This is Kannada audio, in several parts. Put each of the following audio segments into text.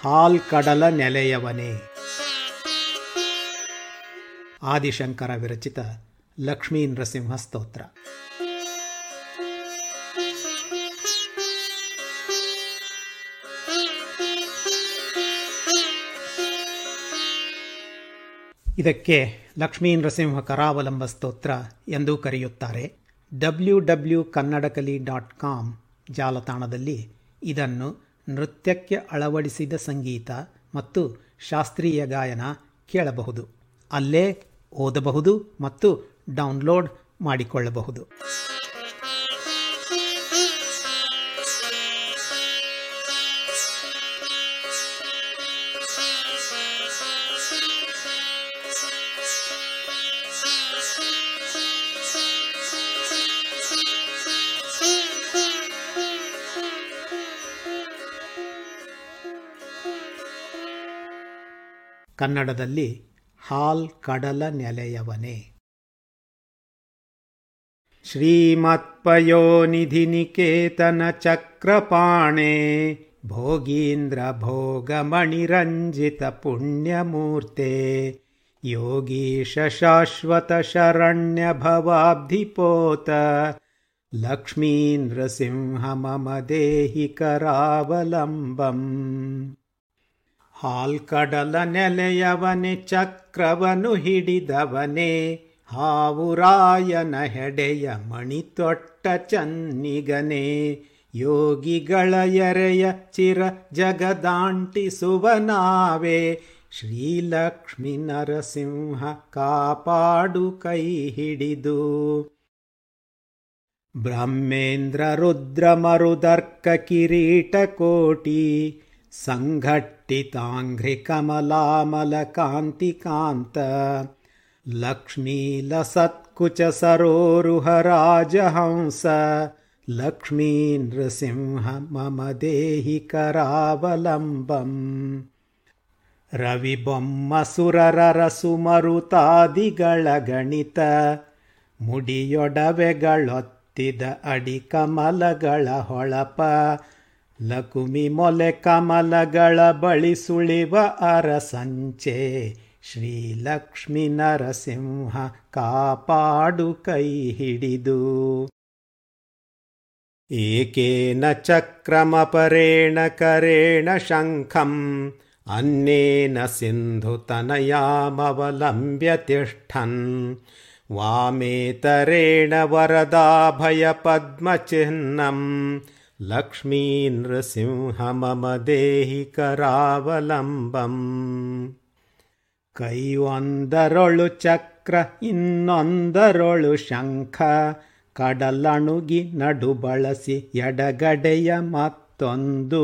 ಹಾಲ್ಕಡಲ ನೆಲೆಯವನೇ ಆದಿಶಂಕರ ವಿರಚಿತ ಲಕ್ಷ್ಮೀ ನೃಸಿಂಹ ಸ್ತೋತ್ರ ಇದಕ್ಕೆ ಲಕ್ಷ್ಮೀ ನೃಸಿಂಹ ಕರಾವಲಂಬ ಸ್ತೋತ್ರ ಎಂದು ಕರೆಯುತ್ತಾರೆ W W Kannadakali dot com ಜಾಲತಾಣದಲ್ಲಿ ಇದನ್ನು ನೃತ್ಯಕ್ಕೆ ಅಳವಡಿಸಿದ ಸಂಗೀತ ಮತ್ತು ಶಾಸ್ತ್ರೀಯ ಗಾಯನ ಕೇಳಬಹುದು ಅಲ್ಲೇ ಓದಬಹುದು ಮತ್ತು ಡೌನ್ಲೋಡ್ ಮಾಡಿಕೊಳ್ಳಬಹುದು ಕನ್ನಡದಲ್ಲಿ ಹಾಲ್ ಕಡಲ ನೆಲೆಯವನೆ ಶ್ರೀಮತ್ಪಯೋನಿಧಿನಿಕೇತನ ಚಕ್ರಪಾಣೆ ಭೋಗೀಂದ್ರಭೋಗಮಣಿರಂಜಿತ ಪುಣ್ಯಮೂರ್ತೇ ಯೋಗೀಶಶಾಶ್ವತ ಶರಣ್ಯಭವಾಧಿಪೋತ ಲಕ್ಷ್ಮೀನ್ವಸಿಂಹಮಮದೇಹಿಕರವಲಂಬಂ ಹಾಲ್ಕಡಲ ನೆಲೆಯವನೆ ಚಕ್ರವನು ಹಿಡಿದವನೇ ಹಾವುರಾಯನ ಹೆಡೆಯ ಮಣಿತೊಟ್ಟ ಚನ್ನಿಗನೇ ಯೋಗಿಗಳ ಎರೆಯ ಚಿರ ಜಗದಾಂಟಿಸುವನಾವೇ ಶ್ರೀಲಕ್ಷ್ಮಿ ನರಸಿಂಹ ಕಾಪಾಡು ಕೈ ಹಿಡಿದು ಬ್ರಹ್ಮೇಂದ್ರ ರುದ್ರ ಮರುದರ್ಕ ಕಿರೀಟ ಕೋಟಿ সংঘটিতাং গ্রিকমলা মলা কাंतिकांत। লক্ষ্মী লসতকুচ সরো রুহরাজ হংস। লক্ষ্মী নৃসিংহ मम দেহিকরাবলম্বম্। রবি범 অসুর ররসুমরু তাদিগল গণিত। মুডিয়ডবেগলত্তিদ আদি কমল গলা হলপ। लकुमि श्री लकुमिमोलेकमलगळबलिसुळिव कापाडुकै श्रीलक्ष्मिनरसिंहकापाडुकैहिडिदु एकेन चक्रमपरेण करेण शङ्खम् अन्येन सिन्धुतनयामवलम्ब्य तिष्ठन् वामेतरेण वरदाभयपद्मचिह्नम् ಮಮ ದೇಹಿ ಕೈಯೊಂದರೊಳು ಚಕ್ರ ಇನ್ನೊಂದರೊಳು ಶಂಖ ಕಡಲಣುಗಿ ನಡು ಬಳಸಿ ಎಡಗಡೆಯ ಮತ್ತೊಂದು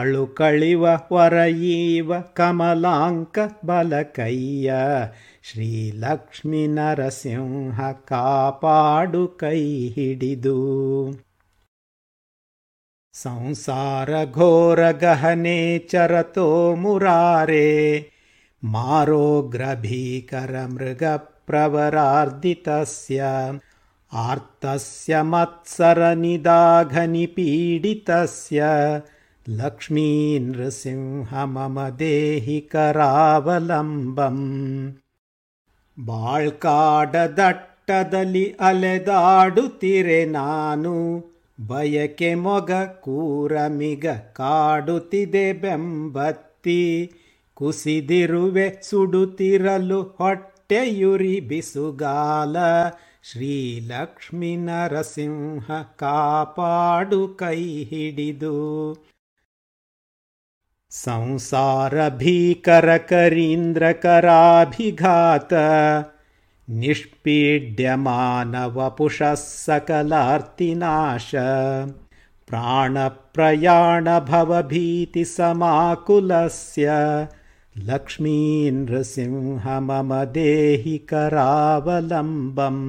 ಅಳುಕಳಿವ ಹೊರಯೀವ ಕಮಲಾಂಕ ಬಲಕೈಯ ಶ್ರೀಲಕ್ಷ್ಮೀ ನರಸಿಂಹ ಕಾಪಾಡು ಕೈ ಹಿಡಿದು ಸಂಸಾರ ಗಹನೆ ಚರತೋ ಮುರಾರೆ ಮಾ್ರಭೀಕರ ಮೃಗ ಪ್ರವರಾಧಿತ ಆರ್ತ ಮತ್ಸರ ನಿ ದಾಘ ನಿ ಪೀಡಿತಸ್ಯ ಲಕ್ಷ್ಮೀ ನೃಸಿಂಹ ಮಮ ನಾನು ಬಯಕೆ ಮೊಗ ಕೂರಮಿಗ ಕಾಡುತ್ತಿದೆ ಬೆಂಬತ್ತಿ ಕುಸಿದಿರುವೆ ಸುಡುತ್ತಿರಲು ಹೊಟ್ಟೆಯುರಿ ಬಿಸುಗಾಲ ಶ್ರೀಲಕ್ಷ್ಮಿ ನರಸಿಂಹ ಕಾಪಾಡು ಕೈ ಹಿಡಿದು ಸಂಸಾರ ಭೀಕರ ಕರೀಂದ್ರ ಕರಾಭಿಘಾತ निष्पीड्यमानवपुषः सकलार्तिनाश प्राणप्रयाणभवभीतिसमाकुलस्य भवभीतिसमाकुलस्य करावलम्बम्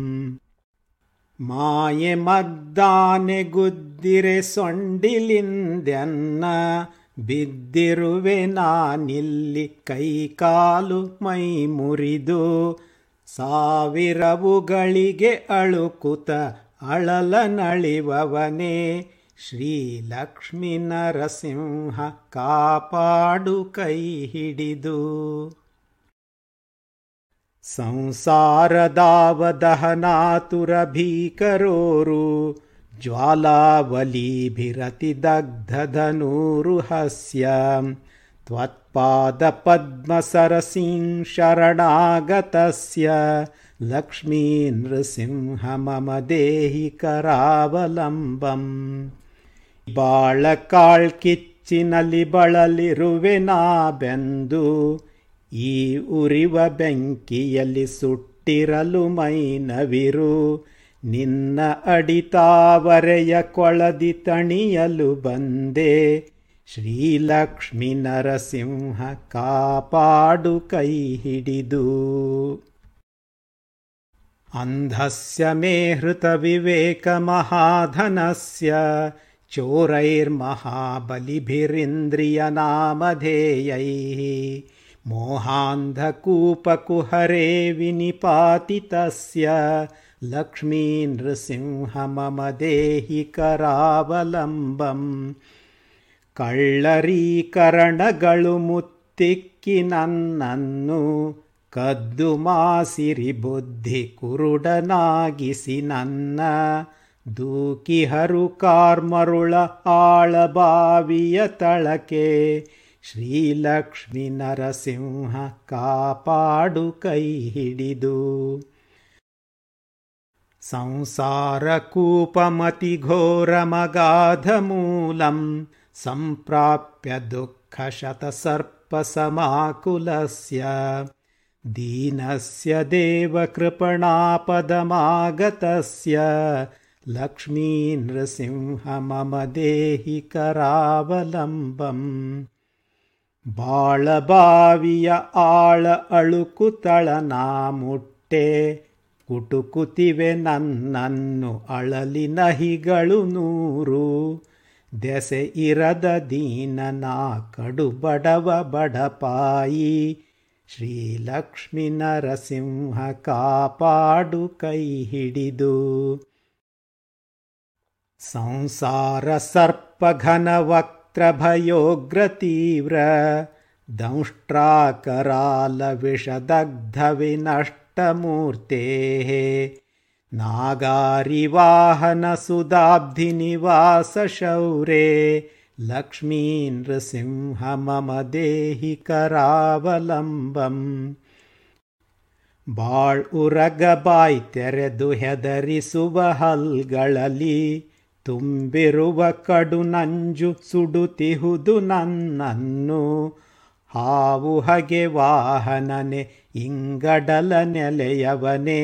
माये मद्दाने गुद्धिरे सण्डिलिन्द्यन्न बिद्धिरुनानिल्लिकैकालु मै मुरिदु। ಸಾವಿರವುಗಳಿಗೆ ಅಳುಕುತ ಅಳಲನಳಿವವನೇ ಶ್ರೀಲಕ್ಷ್ಮೀ ನರಸಿಂಹ ಕಾಪಾಡು ಕೈ ಹಿಡಿದು ಸಂಸಾರದಾವ ದಹನಾತುರ ಭೀಕರೋರು ಭಿರತಿ ದಗ್ಧಧನೂರು ಹಸ್ಯ त्वत्पादपद्मसरसिं ಶರಣಾಗತಸ್ಯ लक्ष्मी नृसिंह मम देहि करावलम्बम् ಬಾಳಕಾಳ್ಕಿಚ್ಚಿನಲಿ ಬಳಲಿರುವೆನಾ ಬೆಂದು ಈ ಉರಿವ ಬೆಂಕಿಯಲ್ಲಿ ಸುಟ್ಟಿರಲು ಮೈನವಿರು ನಿನ್ನ ಅಡಿತಾವರೆಯ ಕೊಳದಿ ತಣಿಯಲು ಬಂದೆ कापाडुकैहिडिदु अन्धस्य मे हृतविवेकमहाधनस्य चोरैर्महाबलिभिरिन्द्रियनामधेयैः मोहान्धकूपकुहरे विनिपातितस्य लक्ष्मीनृसिंह मम देहि करावलम्बम् ಕಳ್ಳರಿಕರಣಗಳು ಮುತ್ತಿಕ್ಕಿ ನನ್ನನ್ನು ಕದ್ದು ಮಾಸಿರಿ ಬುದ್ಧಿ ಕುರುಡನಾಗಿಸಿ ನನ್ನ ದೂಕಿಹರು ಕರ್ಮರುಳ ಆಳಬಾವಿಯ ತಳಕೆ ಶ್ರೀ ಲಕ್ಷ್ಮಿ ನರಸಿಂಹಾ ಕಾಪಾಡುಕೈ ಹಿಡಿದು ಸಂಸಾರ ಕೂಪಮತಿ ಘೋರಮಗಾದಮೂಲಂ सम्प्राप्य दुःखशतसर्पसमाकुलस्य दीनस्य देवकृपणापदमागतस्य लक्ष्मीनृसिंह मम देहि करावलम्बम् बाळबाविय आळ अळुकुतळनामुट्टे कुटुकुतिवे नन्नन्नु नूरु द्यसे इरदीनना कडुबडव बडपाई श्रीलक्ष्मिनरसिंहकापाडुकैहिडिदु संसारसर्पघनवक्त्रभयोऽग्रतीव्र दंष्ट्राकरालविषदग्धविनष्टमूर्तेः ಶೌರೆ ಲಕ್ಷ್ಮೀಂದ್ರ ಸಿಂಹ मम ದೇಹಿ ಕರಾವಲಂಬಂ ಬಾಳ್ ಉರಗಬಾಯ್ ತೆರೆದು ಹೆದರಿಸುವ ಹಲ್ಗಳಲ್ಲಿ ತುಂಬಿರುವ ಕಡು ನಂಜು ಸುಡುತಿಹುದು ನನ್ನನ್ನು ಹಾವು ಹಗೆ ವಾಹನನೆ ಇಂಗಡಲ ನೆಲೆಯವನೇ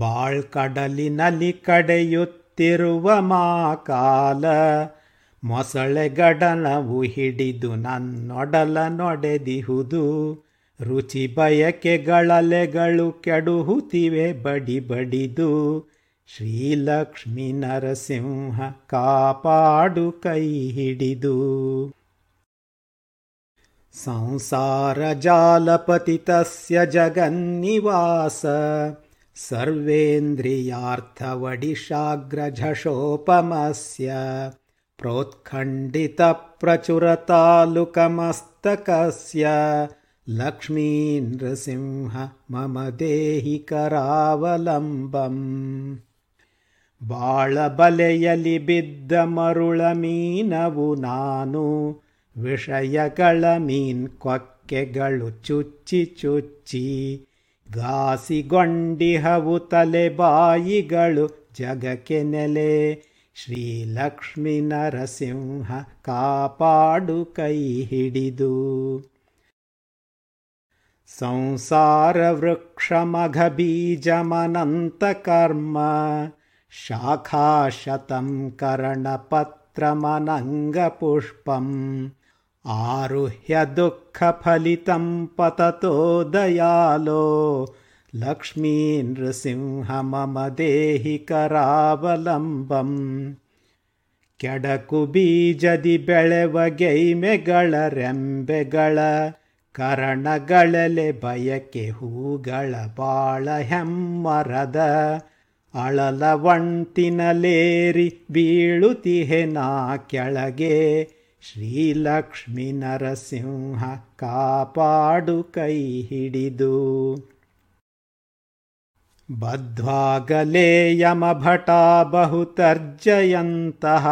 ಬಾಳ್ಕಡಲಿನಲ್ಲಿ ಕಡೆಯುತ್ತಿರುವ ಮಾ ಮಾಕಾಲ ಮೊಸಳೆಗಡನವು ಹಿಡಿದು ನನ್ನೊಡಲ ನೊಡೆದಿಹುದು ರುಚಿ ಬಯಕೆಗಳಲೆಗಳು ಕೆಡುಹುತಿವೆ ಬಡಿ ಬಡಿದು ಶ್ರೀಲಕ್ಷ್ಮೀ ನರಸಿಂಹ ಕಾಪಾಡು ಕೈ ಹಿಡಿದು ಸಂಸಾರ ಜಾಲಪತಿ ತಸ್ಯ ಜಗನ್ನಿವಾಸ सर्वेन्द्रियार्थवडिशाग्रझषोपमस्य प्रोत्खण्डितप्रचुरतालुकमस्तकस्य लक्ष्मीन्द्रसिंह मम देहि करावलम्बम् बाळबलयलिबिद्धमरुळमीनवु नानु विषयकलमिन् चुच्चि चुच्चि घागण्डिहु तलेबायिलु जगके नेले श्रीलक्ष्मी नरसिंह कापाडु कै हिडु संसारवृक्षमघ बीजमनन्तकर्म शाखाशतं करणपत्रमनङ्गपुष्पम् आरुह्य ದುಃಖ पततो ದಯಾಲೋ ಲಕ್ಷ್ಮೀ ನೃಸಿಂಹ मम ದೇಹಿ ಕರಾವಲಂಬಂ ಕೆಡಕು ಬೀಜದಿ ಬೆಳೆವ ಗೈಮೆಗಳ ರೆಂಬೆಗಳ ಕರಣಗಳಲೆ ಬಯಕೆ ಹೂಗಳ ಬಾಳ ಹೆಮ್ಮರದ ಅಳಲ ವಂಟಿನಲೇರಿ ಬೀಳುತಿಹೆ ನಾ ಕೆಳಗೆ श्रीलक्ष्मिनरसिंहः कापाडुकैहिडिदु बद्ध्वागले यमभटा बहुतर्जयन्तः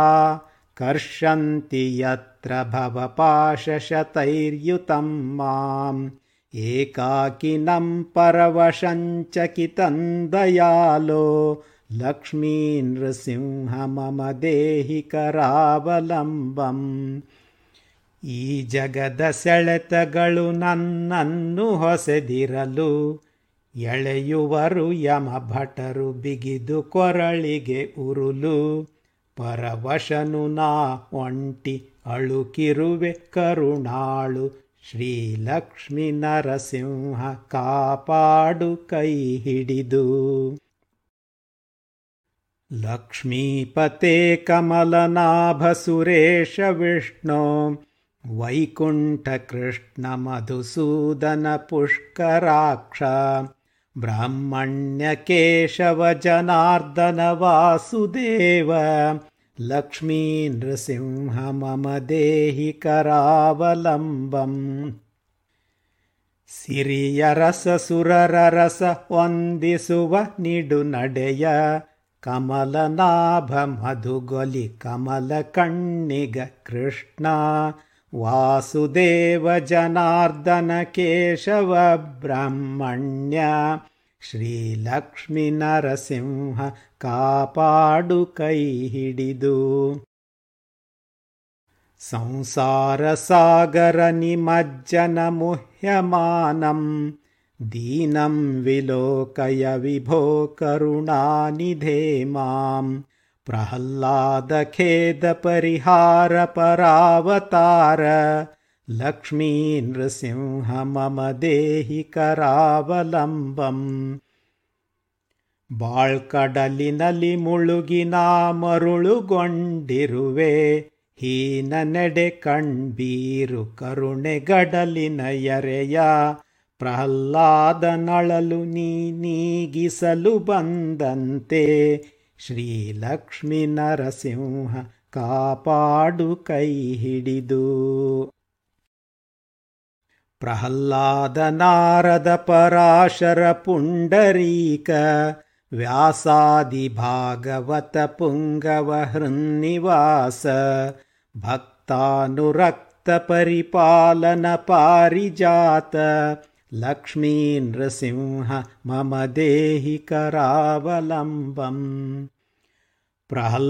कर्षन्ति यत्र भवपाशशतैर्युतं माम् एकाकिनं परवशञ्चकितम् दयालो ಲಕ್ಷ್ಮೀ ನರಸಿಂಹ ಮಮ ದೇಹಿಕರಾವಲಂಬಂ ಈ ಜಗದ ಸೆಳೆತಗಳು ನನ್ನನ್ನು ಹೊಸೆದಿರಲು ಎಳೆಯುವರು ಯಮ ಭಟರು ಬಿಗಿದು ಕೊರಳಿಗೆ ಉರುಲು ಪರವಶನು ನಾ ಒಂಟಿ ಅಳುಕಿರುವೆ ಕರುಣಾಳು ಶ್ರೀಲಕ್ಷ್ಮೀ ನರಸಿಂಹ ಕಾಪಾಡು ಕೈ ಹಿಡಿದು लक्ष्मीपते कमलनाभसुरेशविष्णो वैकुण्ठकृष्णमधुसूदनपुष्कराक्ष ब्राह्मण्यकेशवजनार्दनवासुदेव लक्ष्मीनृसिंह मम देहि करावलम्बम् सिरियरससुररस वन्दिसुव निडुनडय कमलनाभमधुगुलिकमलकण्डिगकृष्णा वासुदेव जनार्दन केशवब्रह्मण्य संसारसागरनिमज्जनमुह्यमानम् दीनं विलोकय विभो करुणानिधे मां प्रह्लादखेदपरिहारपरावतार लक्ष्मीनृसिंह मम देहि करावलम्बम् बाळ्कडलिनलिमुलुगिनामरुलुगण्डिरुवे हीननेडे कण्बीरु करुणेगडलिनयरेया बन्दन्ते बन्दे श्रीलक्ष्मीनरसिंह कापाडु कै हिडु प्रह्लाद नारद पराशर पुण्डरीक व्यासादि भागवत भक्तानुरक्त परिपालन पारिजात लक्ष्मीनृसिंह मम देहि करावलम्बम् प्रह्लादपराशरपुण्डरीकनारद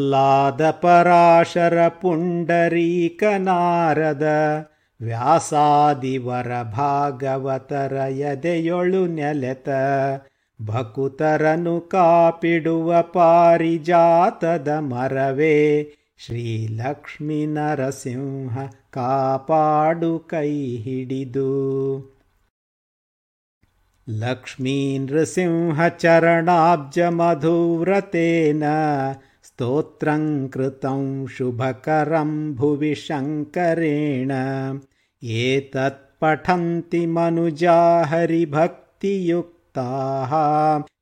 भागवतर यदयोलु नेलेत भकुतरनु कापिडुव पारिजातद मरवे श्रीलक्ष्मीनरसिंह कापाडु कैहिडिदु लक्ष्मीनृसिंहचरणाब्जमधुव्रतेन स्तोत्रं कृतं शुभकरं भुवि शङ्करेण ये मनुजा हरिभक्तियुक्ताः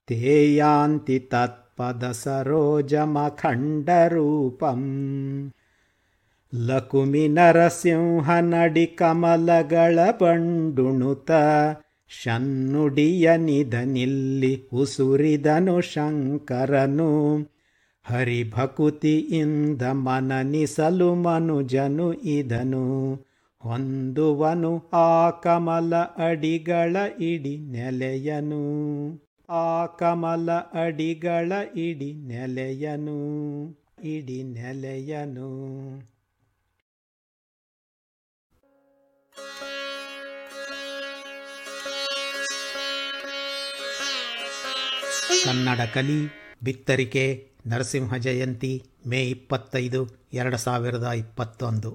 ते यान्ति तत्पदसरोजमखण्डरूपम् लकुमिनरसिंहनडिकमलगळबण्डुणुत ಷಣ್ಣುಡಿಯ ನಿಧನಿಲ್ಲಿ ಉಸುರಿದನು ಶಂಕರನು ಹರಿಭಕುತಿಯಿಂದ ಮನನಿಸಲು ಮನುಜನು ಇದನು ಹೊಂದುವನು ಆ ಕಮಲ ಅಡಿಗಳ ಇಡಿ ನೆಲೆಯನು ಆ ಕಮಲ ಅಡಿಗಳ ಇಡಿ ನೆಲೆಯನು ಇಡಿ ನೆಲೆಯನು ಕನ್ನಡ ಕಲಿ ಬಿತ್ತರಿಕೆ ನರಸಿಂಹ ಜಯಂತಿ ಮೇ ಇಪ್ಪತ್ತೈದು ಎರಡು ಸಾವಿರದ ಇಪ್ಪತ್ತೊಂದು